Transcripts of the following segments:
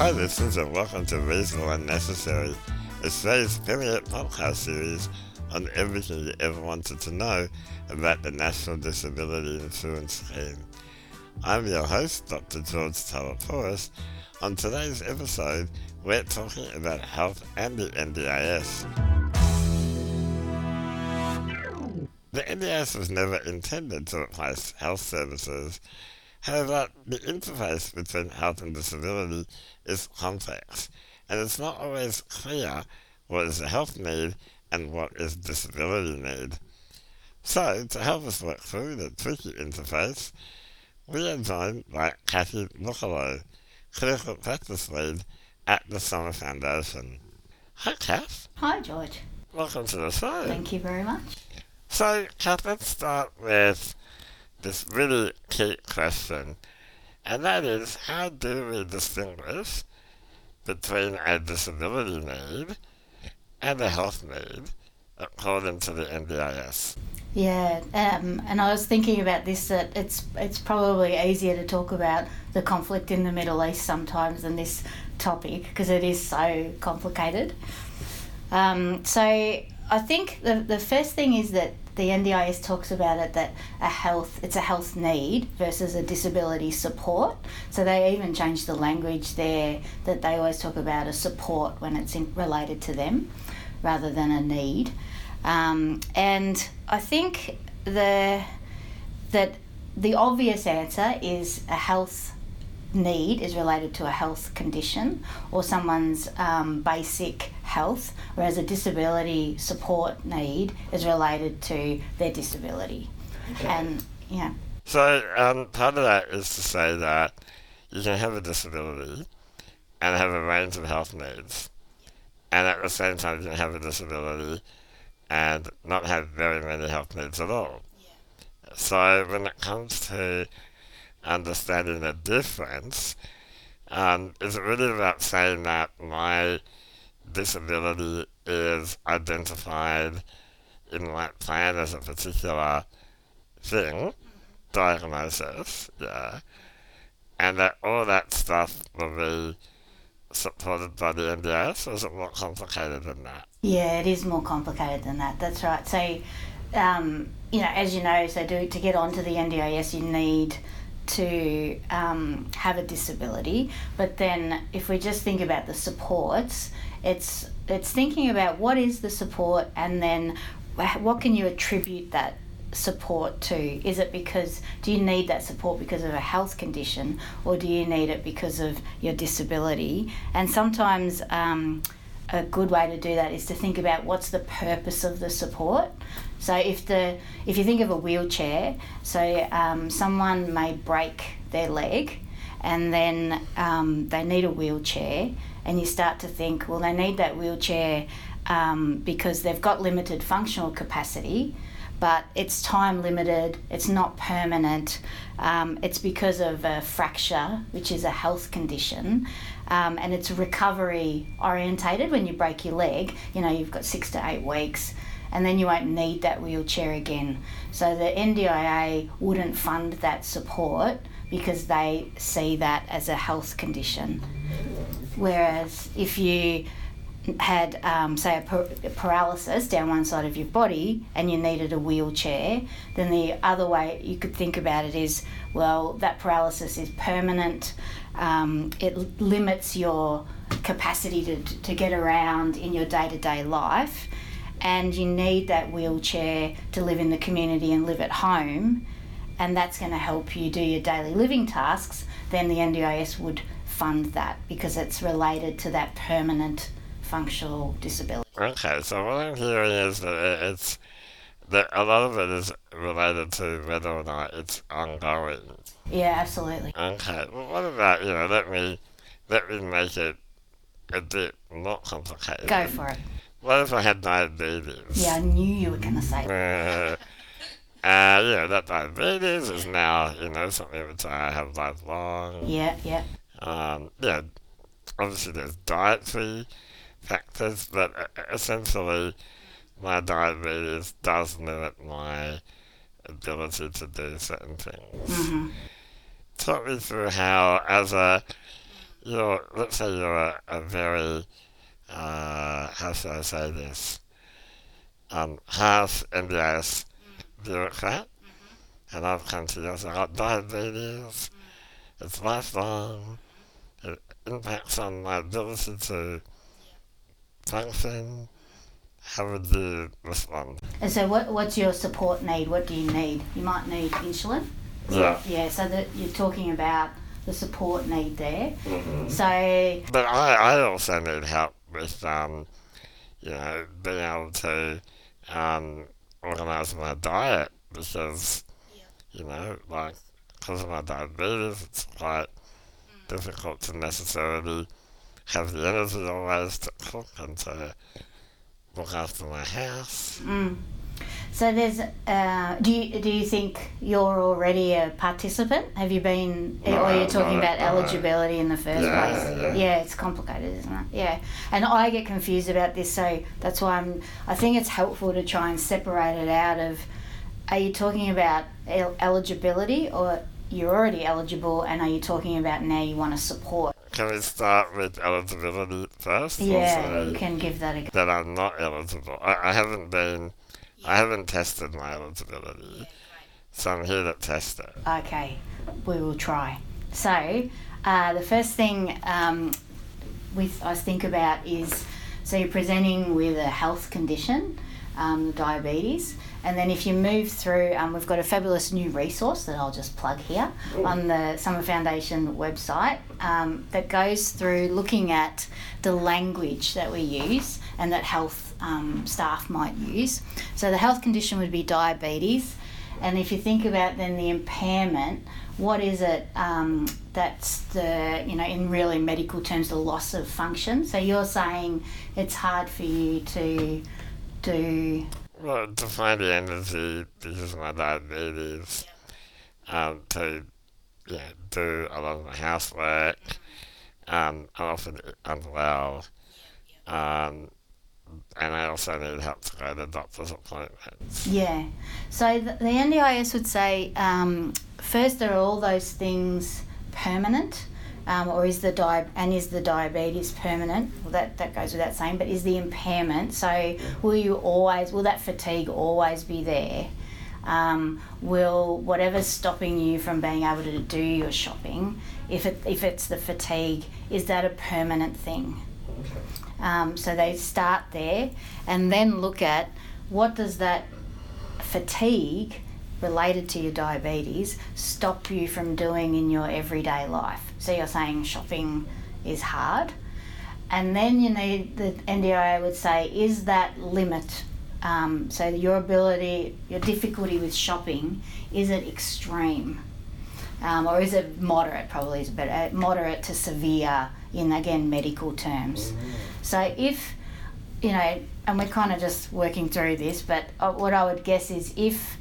Hi, listeners, and welcome to Reasonable and Necessary, Australia's premier podcast series on everything you ever wanted to know about the National Disability Insurance Scheme. I'm your host, Dr. George Taleporos. On today's episode, we're talking about health and the NDIS. The NDIS was never intended to replace health services. However, the interface between health and disability is complex, and it's not always clear what is a health need and what is disability need. So, to help us work through the tricky interface, we are joined by Kathy Buccolo, Clinical Practice Lead at the Summer Foundation. Hi, Kath. Hi, George. Welcome to the show. Thank you very much. So, Kath, let's start with this really key question, and that is how do we distinguish between a disability need and a health need according to the NDIS? Yeah, um, and I was thinking about this that it's it's probably easier to talk about the conflict in the Middle East sometimes than this topic because it is so complicated. Um, so I think the the first thing is that the NDIS talks about it that a health it's a health need versus a disability support. So they even changed the language there that they always talk about a support when it's in, related to them rather than a need. Um, and I think the that the obvious answer is a health need is related to a health condition or someone's um, basic health, whereas a disability support need is related to their disability. Okay. And yeah. So um, part of that is to say that you can have a disability and have a range of health needs, and at the same time you can have a disability and not have very many health needs at all. Yeah. So when it comes to understanding the difference, um, is it really about saying that my disability is identified in that plan as a particular thing, diagnosis, yeah, and that all that stuff will be supported by the NDIS, or is it more complicated than that? Yeah, it is more complicated than that. That's right. So, um, you know, as you know, so to, to get onto the NDIS, you need to um, have a disability. But then, if we just think about the supports, it's it's thinking about what is the support, and then what can you attribute that support to? Is it because do you need that support because of a health condition, or do you need it because of your disability? And sometimes. Um, a good way to do that is to think about what's the purpose of the support. So if the if you think of a wheelchair, so um, someone may break their leg, and then um, they need a wheelchair, and you start to think, well, they need that wheelchair um, because they've got limited functional capacity, but it's time limited, it's not permanent, um, it's because of a fracture, which is a health condition, um, and it's recovery orientated. When you break your leg, you know, you've got six to eight weeks and then you won't need that wheelchair again. So the NDIA wouldn't fund that support because they see that as a health condition. Whereas if you had, um, say, a, par- a, paralysis down one side of your body and you needed a wheelchair, then the other way you could think about it is well, that paralysis is permanent, um, it limits your capacity to, to get around in your day to day life and you need that wheelchair to live in the community and live at home, and that's going to help you do your daily living tasks, then the NDIS would fund that because it's related to that permanent functional disability. Okay, so what I'm hearing is that it's that a lot of it is related to whether or not it's ongoing. Yeah, absolutely. Okay, well, what about you know? Let me let me make it a bit more complicated. Go for it. What if I had diabetes? Yeah, I knew you were going to say that. Uh, uh, yeah, that diabetes is now, you know, something which I have lifelong. Yeah, yeah. Um, yeah, obviously there's dietary factors, but uh, essentially my diabetes does limit my ability to do certain things. Mm-hmm. Talk me through how, as a you're, let's say you're a, a very, uh, how should I say this, um, harsh NDIS bureaucrat, and I've come to you and said, I've got diabetes, it's lifelong, it impacts on my ability to function. How would you respond? And so, what, what's your support need? What do you need? You might need insulin. Yeah. Yeah, so that you're talking about the support need there. Mm-hmm. So, But I, I also need help with, um, you know, being able to um, organise my diet because, you know, like, because of my diabetes, it's quite difficult to necessarily have the energy always to cook and to look after my house. mm. so there's. Uh, do you do you think you're already a participant? Have you been, No, or you're talking about no. eligibility in the first Yeah, place? yeah. it's complicated, isn't it? Yeah, and I get confused about this, so that's why I'm. I think it's helpful to try and separate it out of. Are you talking about el- eligibility, or you're already eligible, and are you talking about now you want to support? Can we start with eligibility first? Yeah, you can give that a go. that I'm not eligible. I, I haven't been, I haven't tested my eligibility, so I'm here to test it. Okay, we will try. So, uh, the first thing um, with I think about is so you're presenting with a health condition, um, diabetes, and then if you move through, um, we've got a fabulous new resource that I'll just plug here on the Summer Foundation website um, that goes through looking at the language that we use and that health um, staff might use. So the health condition would be diabetes. And if you think about then the impairment, what is it um, that's the, you know, in really medical terms, the loss of function? So you're saying it's hard for you to do, Well, to find the energy because my diabetes, um, to yeah, do a lot of my housework, um, I'm often unwell, um, and I also need help to go to doctor's appointments. yeah. So the, the NDIS would say um, first, are all those things permanent? Um, or is the di- and is the diabetes permanent? Well, that that goes without saying. But is the impairment? So will you always? Will that fatigue always be there? Um, will whatever's stopping you from being able to do your shopping, if it if it's the fatigue, is that a permanent thing? Um, so they start there and then look at what does that fatigue related to your diabetes stop you from doing in your everyday life. So you're saying shopping is hard. And then you need the NDIA would say, is that limit? Um, so your ability, your difficulty with shopping, is it extreme? Um, or is it moderate? Probably is better. Moderate to severe in again medical terms. So if you know, and we're kind of just working through this, but uh, what I would guess is if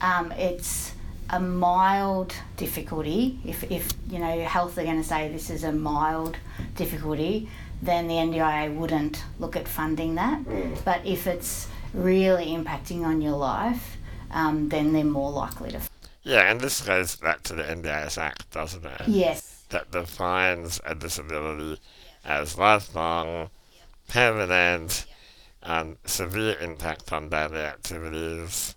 um, it's a mild difficulty, if, if you know health are going to say this is a mild difficulty, then the NDIA wouldn't look at funding that. But if it's really impacting on your life, um, then they're more likely to. Yeah, and this goes back to the NDIS Act, doesn't it? Yes. That defines a disability as lifelong, permanent, and severe impact on daily activities.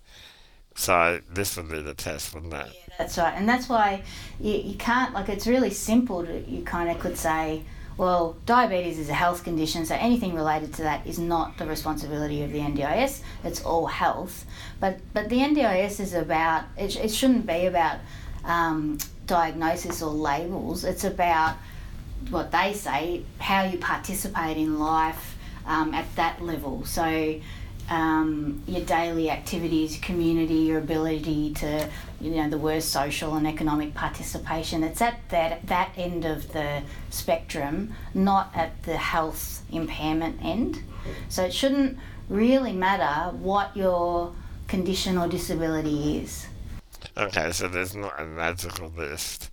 So this would be the test, wouldn't it? That's right, and that's why you, you can't like it's really simple. To, you kind of could say, well, diabetes is a health condition, so anything related to that is not the responsibility of the NDIS. It's all health, but but the NDIS is about it. It shouldn't be about um, diagnosis or labels. It's about what they say, how you participate in life um, at that level. So, um, your daily activities, community, your ability to, you know, the worst social and economic participation. It's at that that end of the spectrum, not at the health impairment end. So it shouldn't really matter what your condition or disability is. Okay, so there's not a magical list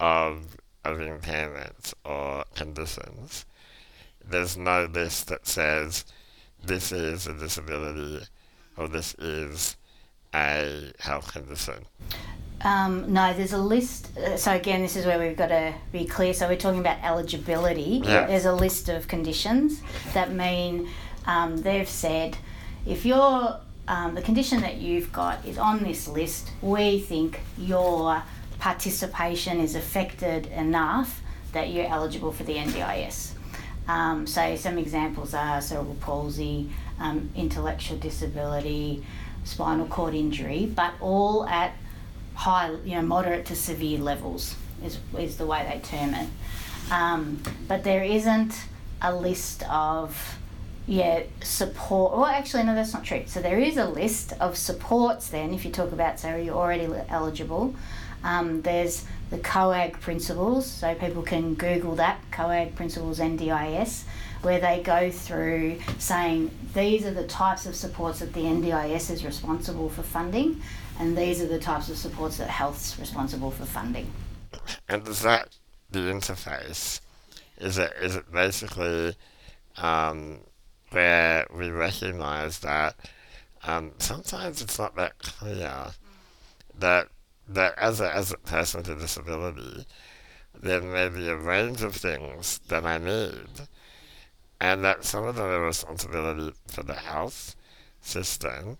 of, of impairments or conditions. There's no list that says this is a disability or this is a health condition. Um, no, there's a list. uh, So again, this is where we've got to be clear. So we're talking about eligibility. Yeah. There's a list of conditions that mean um, they've said if you're um, the condition that you've got is on this list, we think your participation is affected enough that you're eligible for the NDIS. Um, so some examples are cerebral palsy, um, intellectual disability, spinal cord injury, but all at high, you know, moderate to severe levels is, is the way they term it. Um, but there isn't a list of, yeah, support. Well, actually, no, that's not true. So there is a list of supports then, if you talk about, say, you're already eligible. Um, there's the COAG principles, so people can Google that, COAG principles NDIS, where they go through saying these are the types of supports that the NDIS is responsible for funding, and these are the types of supports that health's responsible for funding. And is that the interface? Is it is it basically um, where we recognise that um, sometimes it's not that clear that that as a as a person with a disability, there may be a range of things that I need, and that some of them are responsibility for the health system,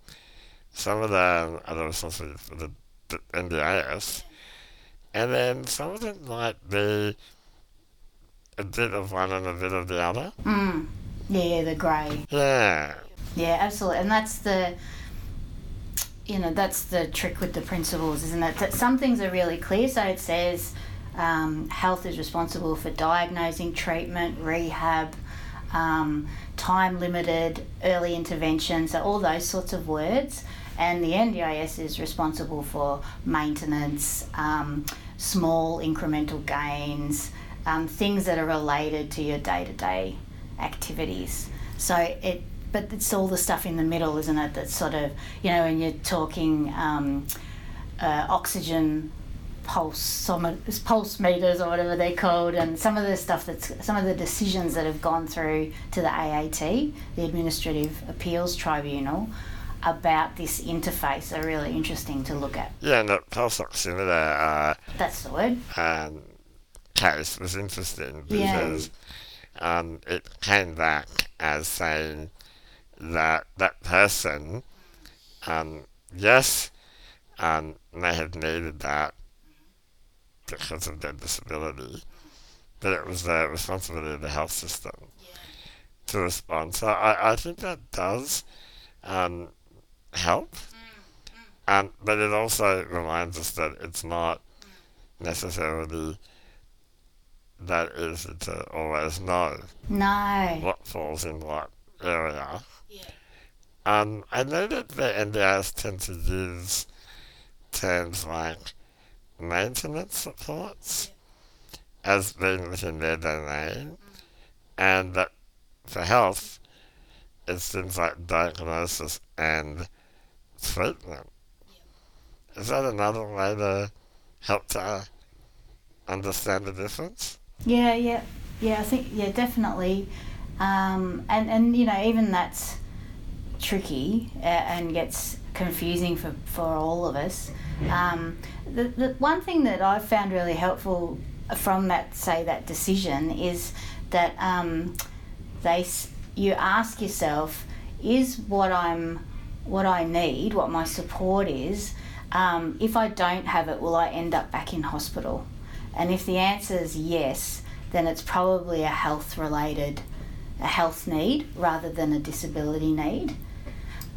some of them are the responsibility for the, the NDIS, and then some of them might be a bit of one and a bit of the other. Mm. Yeah, the grey. Yeah. Yeah, absolutely. And that's the you know, that's the trick with the principles, isn't it? That some things are really clear. So it says um, health is responsible for diagnosing, treatment, rehab, um, time limited, early intervention, so all those sorts of words. And the NDIS is responsible for maintenance, um, small incremental gains, um, things that are related to your day to day activities. So it, but it's all the stuff in the middle, isn't it? That's sort of, you know, when you're talking um, uh, oxygen pulse, pulse meters or whatever they're called, and some of the stuff that's some of the decisions that have gone through to the AAT, the Administrative Appeals Tribunal, about this interface are really interesting to look at. Yeah, and the pulse oximeter uh, That's the word. um, case was interesting Yeah. because um, it came back as saying that that person, um, yes, um, may have needed that because of their disability, but it was the responsibility of the health system to respond. So I, I think that does um, help. Um, but it also reminds us that it's not necessarily that easy to always know No. what falls in what area. Um, I know that the NDIS tend to use terms like maintenance supports as being within their domain, and that for health, it's things like diagnosis and treatment. Is that another way to help to understand the difference? Yeah, yeah, yeah. I think yeah, definitely. Um, and and you know even that's tricky uh, and gets confusing for, for all of us. Um, the, the one thing that I've found really helpful from that say that decision is that um, they you ask yourself is what I'm what I need what my support is um, if I don't have it will I end up back in hospital and if the answer is yes then it's probably a health related a health need rather than a disability need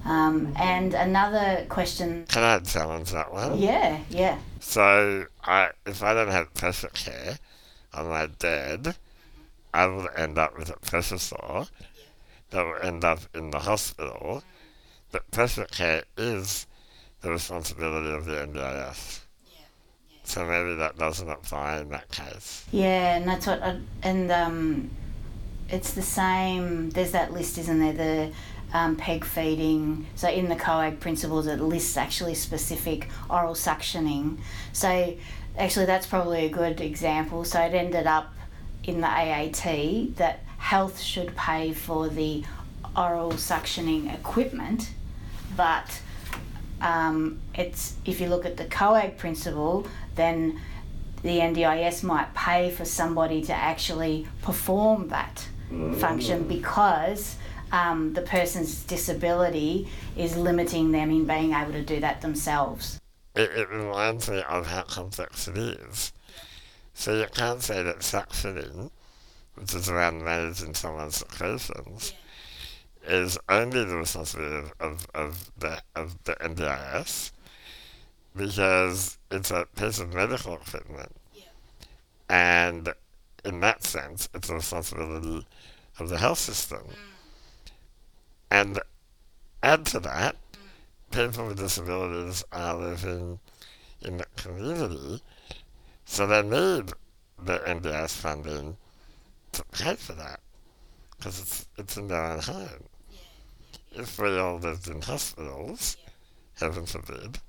um, and another question Can I challenge that one? yeah yeah So, I if I don't have pressure care on my bed, I will end up with a pressure sore that will end up in the hospital. But pressure care is the responsibility of the NDIS. So maybe that doesn't apply in that case. Yeah, and that's what, I, and um, it's the same. There's that list, isn't there? The um, peg feeding. So in the COAG principles, it lists actually specific oral suctioning. So actually, that's probably a good example. So it ended up in the AAT that health should pay for the oral suctioning equipment, but um, it's if you look at the COAG principle, then the NDIS might pay for somebody to actually perform that function because um, the person's disability is limiting them in being able to do that themselves. It, it reminds me of how complex it is. So you can't say that suctioning, which is around managing someone's secretions, is only the responsibility of, of, the, of the NDIS because it's a piece of medical equipment. And in that sense, it's a responsibility of the health system. And add to that, people with disabilities are living in the community, so they need the NDIS funding to pay for that, because it's, it's in their own home. If we all lived in hospitals, heaven forbid,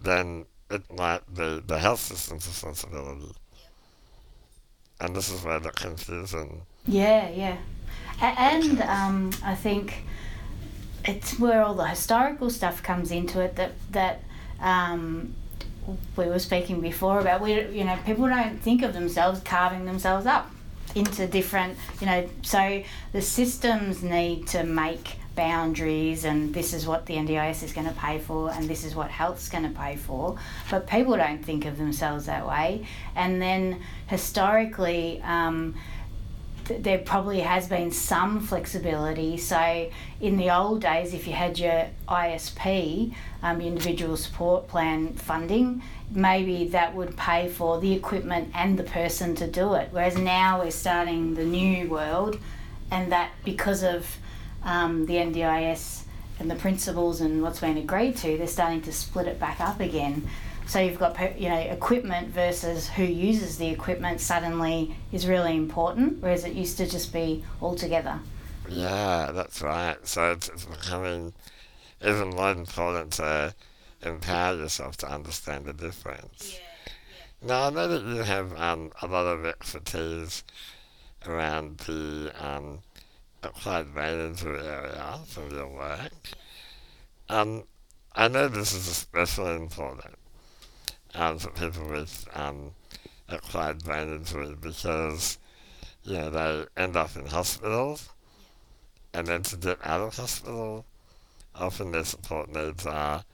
then it might be the health system's responsibility. And this is where the confusion Yeah, yeah. And um, I think it's where all the historical stuff comes into it that that um, we were speaking before about. We you know people don't think of themselves carving themselves up into different you know so the systems need to make boundaries and this is what the NDIS is going to pay for and this is what health's going to pay for but people don't think of themselves that way and then historically um, there probably has been some flexibility. So, in the old days, if you had your ISP, um, individual support plan funding, maybe that would pay for the equipment and the person to do it. Whereas now we're starting the new world, and that because of um, the NDIS and the principles and what's been agreed to, they're starting to split it back up again. So you've got you know equipment versus who uses the equipment suddenly is really important, whereas it used to just be all together. Yeah, that's right. So it's, it's becoming even more important to empower yourself to understand the difference. Yeah. Now, I know that you have um, a lot of expertise around the um, acquired brain area from your work. Um, I know this is especially important um, for people with um, acquired brain injury because you know they end up in hospitals and then to get out of hospital, often their support needs are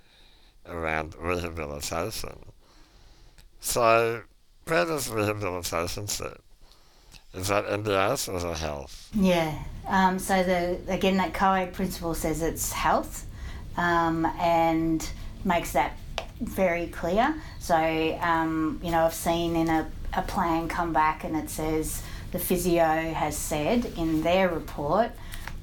around rehabilitation. So, where does rehabilitation sit? Is that NDIS or it health? Yeah. Um, so the again that COAG principle says it's health, um, and makes that very clear. So um, you know I've seen in a, a plan come back and it says the physio has said in their report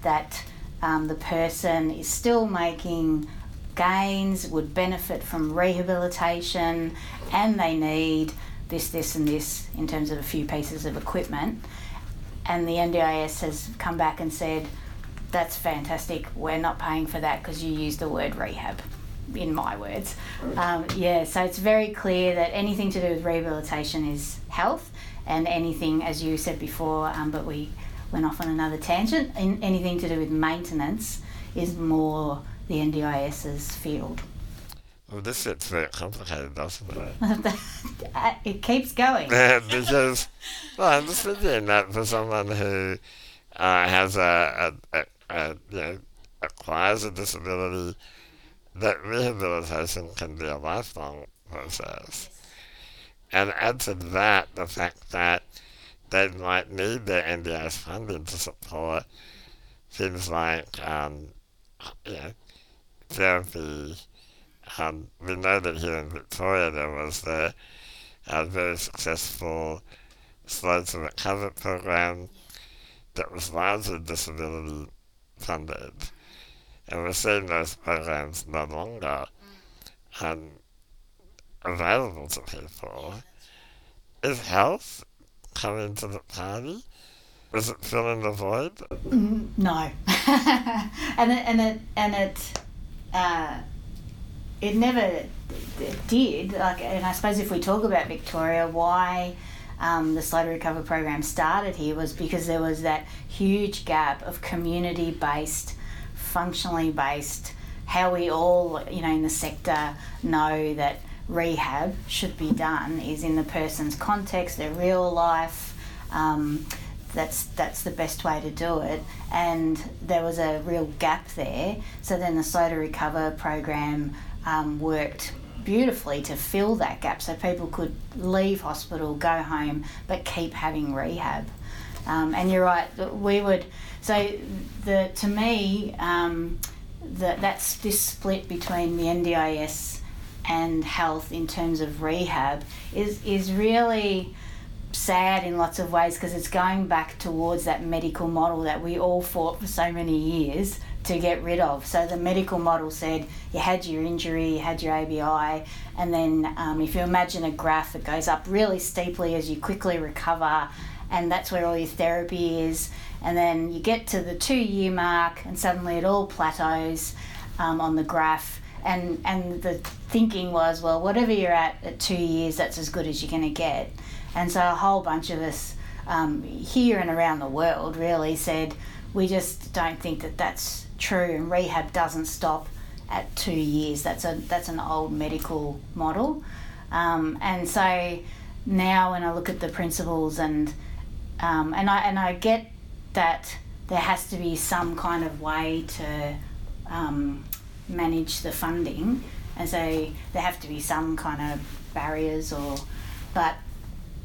that um, the person is still making gains, would benefit from rehabilitation, and they need this, this, and this in terms of a few pieces of equipment. And the NDIS has come back and said, that's fantastic, we're not paying for that because you use the word rehab, in my words. Um, yeah, so it's very clear that anything to do with rehabilitation is health, and anything, as you said before, um, but we went off on another tangent, in, anything to do with maintenance is more the NDIS's field. Well, this gets very complicated, doesn't it? it keeps going. because, well, I'm just thinking that for someone who uh, has a, a, a, a, you know, acquires a disability, that rehabilitation can be a lifelong process. And add to that the fact that they might need their NDIS funding to support things like, um, you know, therapy. Um, we know that here in Victoria there was the uh, very successful Slow to Recover program that was largely disability funded. And we're seeing those programs no longer um, available to people. Is health coming to the party? Is it filling the void? Mm, no, and it, and it and it uh, it never d- did. Like, and I suppose if we talk about Victoria, why um, the Slow to Recover program started here was because there was that huge gap of community based, functionally based how we all, you know, in the sector know that rehab should be done is in the person's context, their real life. Um, that's that's the best way to do it. And there was a real gap there. So then the Slow to Recover program um, worked beautifully to fill that gap, so people could leave hospital, go home, but keep having rehab. Um, and you're right, we would. So the to me, um, the, that's this split between the NDIS and health in terms of rehab is is really sad in lots of ways because it's going back towards that medical model that we all fought for so many years to get rid of. So the medical model said you had your injury, you had your ABI, and then um, if you imagine a graph, it goes up really steeply as you quickly recover, and that's where all your therapy is. And then you get to the two year mark, and suddenly it all plateaus um, on the graph. And, and the thinking was, well, whatever you're at at two years, that's as good as you're going to get. And so a whole bunch of us um, here and around the world really said, we just don't think that that's true, and rehab doesn't stop at two years. That's a that's an old medical model, um, and so now when I look at the principles and um, and I and I get that there has to be some kind of way to um, manage the funding, and so there have to be some kind of barriers or, but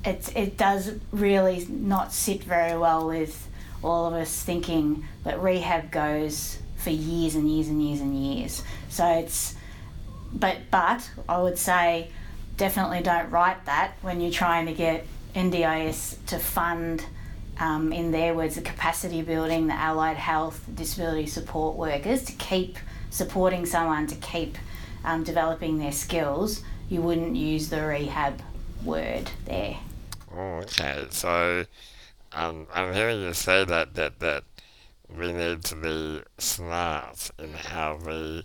it it does really not sit very well with all of us thinking that rehab goes for years and years and years and years. So it's, but but I would say definitely don't write that when you're trying to get NDIS to fund. Um, in their words, the capacity building, the allied health, disability support workers to keep supporting someone to keep um, developing their skills, you wouldn't use the rehab word there. Oh, okay. So um, I'm hearing you say that that that we need to be smart in how we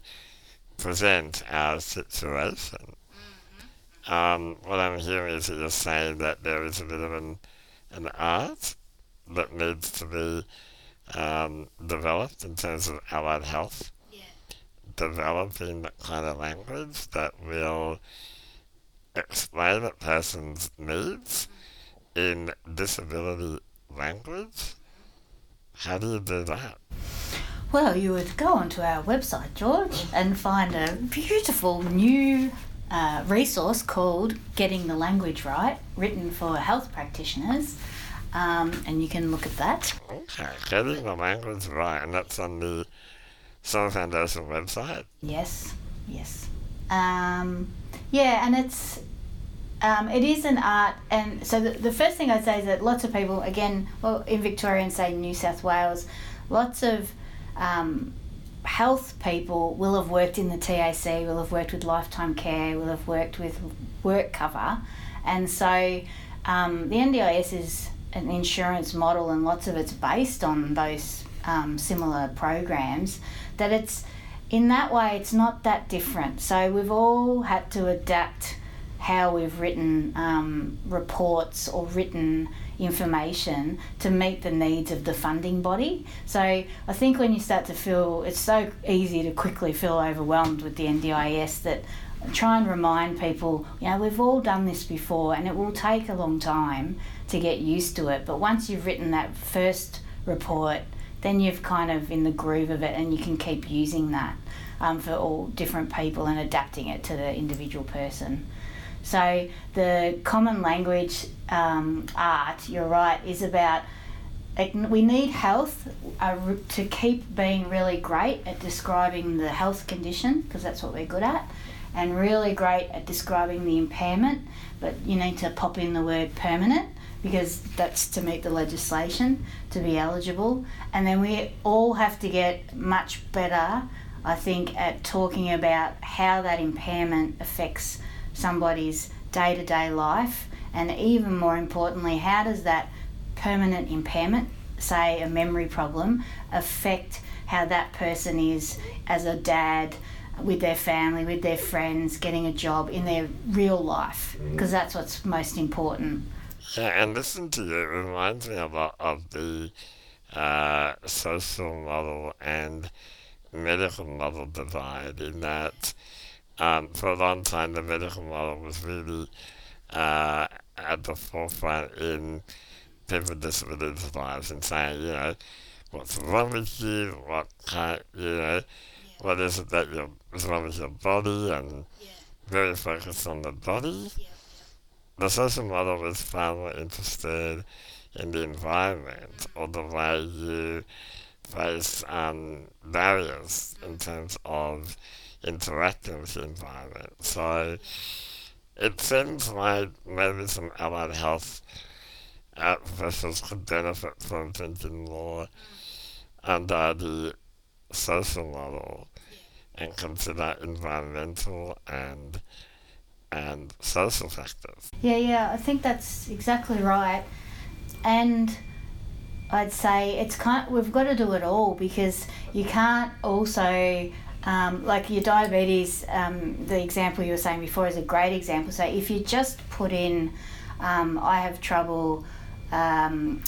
present our situation. Um, what I'm hearing is that you're saying that there is a bit of an, an art that needs to be um, developed in terms of allied health. Yeah. Developing that kind of language that will explain a person's needs in disability language how do you do that? Well, you would go onto our website, George, and find a beautiful new uh, resource called Getting the Language Right, written for health practitioners. Um, and you can look at that. Okay, Getting the Language Right, and that's on the Summer Foundation website? Yes, yes. Um, yeah, and it's um, it is an art, and so the, the first thing I'd say is that lots of people, again, well, in Victoria and say New South Wales, lots of um, health people will have worked in the TAC, will have worked with lifetime care, will have worked with work cover, and so um, the NDIS is an insurance model, and lots of it's based on those um, similar programs. That it's in that way, it's not that different. So we've all had to adapt how we've written um, reports or written information to meet the needs of the funding body. So I think when you start to feel, it's so easy to quickly feel overwhelmed with the NDIS that try and remind people, you know, we've all done this before and it will take a long time to get used to it. But once you've written that first report, then you've kind of in the groove of it and you can keep using that um, for all different people and adapting it to the individual person. So the common language um, art, you're right, is about we need health uh, to keep being really great at describing the health condition because that's what we're good at and really great at describing the impairment but you need to pop in the word permanent because that's to meet the legislation to be eligible. And then we all have to get much better i think at talking about how that impairment affects somebody's day to day life, and even more importantly, how does that permanent impairment, say a memory problem, affect how that person is as a dad with their family, with their friends, getting a job in their real life, because mm. that's what's most important. Yeah, and listen to you reminds me a lot of the uh, social model and medical model divide in that um, for a long time the medical model was really uh, at the forefront in people with disabilities' lives and saying, you know, what's wrong with you, what kind, you know, what is it that you're, is wrong with your body, and very focused on the body. The social model was far more interested in the environment or the way you face um, barriers in terms of the environment. So it seems like maybe some allied health professionals could benefit from thinking more under the social model and consider environmental and and social factors. Yeah, yeah, I think that's exactly right. And I'd say it's kind we've got to do it all because you can't also um, like your diabetes, um, the example you were saying before is a great example. So if you just put in, um, I have trouble, um,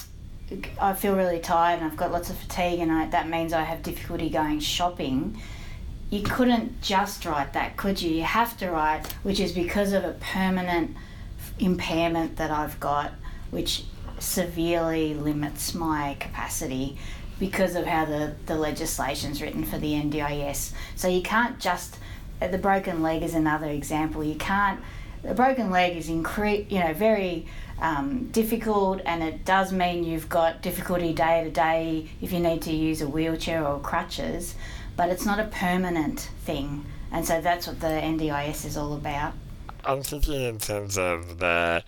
I feel really tired and I've got lots of fatigue, and I, that means I have difficulty going shopping. You couldn't just write that, could you? You have to write, which is because of a permanent impairment that I've got, which severely limits my capacity because of how the, the legislation's written for the NDIS. So you can't just, the broken leg is another example. You can't, the broken leg is incre- you know, very um, difficult and it does mean you've got difficulty day to day if you need to use a wheelchair or crutches, but it's not a permanent thing. And so that's what the NDIS is all about. I'm thinking in terms of the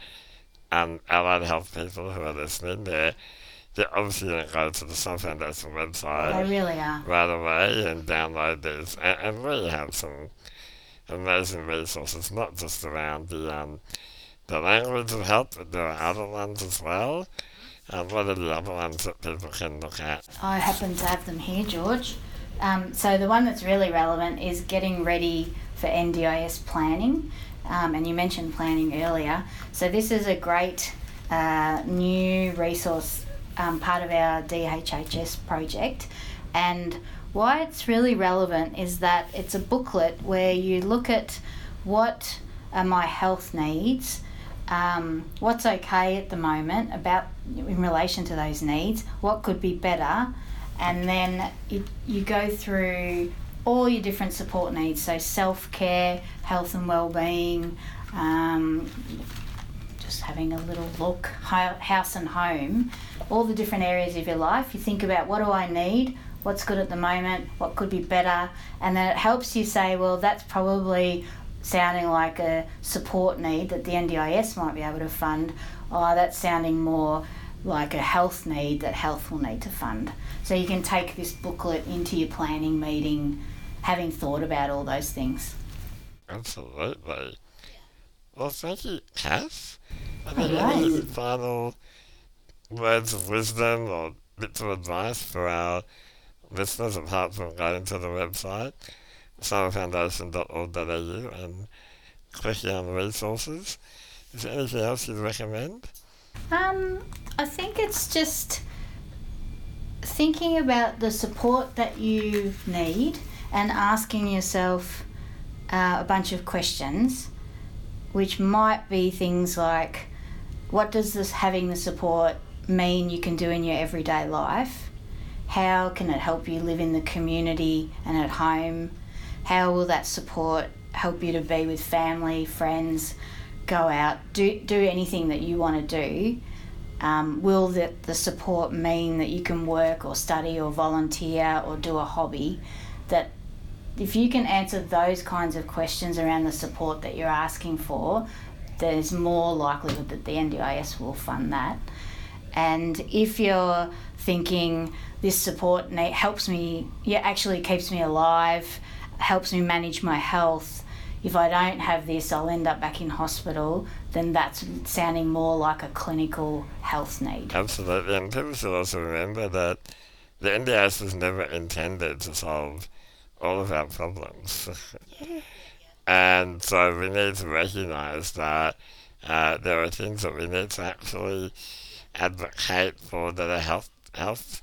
um, allied health people who are listening, they're obviously going to go to the Summer Foundation website. They really are. Right away and download these. And, and really have some amazing resources, not just around the um, the language of health, but there are other ones as well. And what are the other ones that people can look at? I happen to have them here, George. Um, so the one that's really relevant is getting ready for NDIS planning. Um, and you mentioned planning earlier. So this is a great uh, new resource um, part of our DHHS project. And why it's really relevant is that it's a booklet where you look at what are my health needs, um, what's okay at the moment about in relation to those needs, what could be better, and then you, you go through all your different support needs so self care, health and well being, um, just having a little look, house and home, all the different areas of your life. You think about what do I need, what's good at the moment, what could be better, and then it helps you say, well, that's probably sounding like a support need that the NDIS might be able to fund, or that's sounding more like a health need that health will need to fund. So you can take this booklet into your planning meeting having thought about all those things. Absolutely. Well, thank you, Kath. I any final words of wisdom or bits of advice for our listeners apart from going to the website, summerfoundation.org.au and clicking on resources? Is there anything else you'd recommend? Um, I think it's just thinking about the support that you need and asking yourself uh, a bunch of questions which might be things like what does this having the support mean you can do in your everyday life? How can it help you live in the community and at home? How will that support help you to be with family, friends, go out, do, do anything that you want to do? Um, will the, the support mean that you can work or study or volunteer or do a hobby that if you can answer those kinds of questions around the support that you're asking for, there's more likelihood that the NDIS will fund that. And if you're thinking this support helps me, yeah, actually keeps me alive, helps me manage my health. If I don't have this, I'll end up back in hospital. Then that's sounding more like a clinical health need. Absolutely, and people should also remember that the NDIS was never intended to solve all of our problems. and so we need to recognize that uh, there are things that we need to actually advocate for that are health, health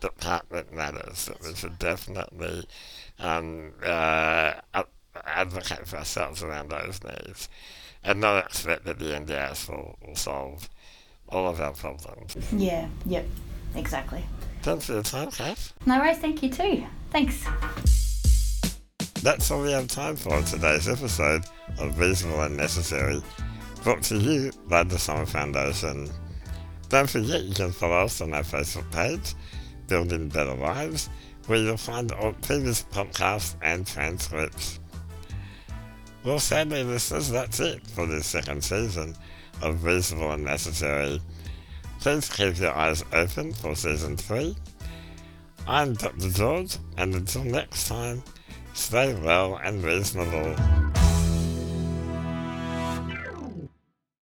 department matters, that we should definitely um, uh, advocate for ourselves around those needs and not expect that the NDIS will, will solve all of our problems. Yeah, yep, exactly. Thanks for your time, Kath. No worries, thank you too. Thanks. That's all we have time for in today's episode of Reasonable and Necessary, brought to you by the Summer Foundation. Don't forget you can follow us on our Facebook page, Building Better Lives, where you'll find all previous podcasts and transcripts. Well, sadly, listeners, that's it for this second season of Reasonable and Necessary. Please keep your eyes open for season three. I'm Dr. George, and until next time, stay well and reasonable.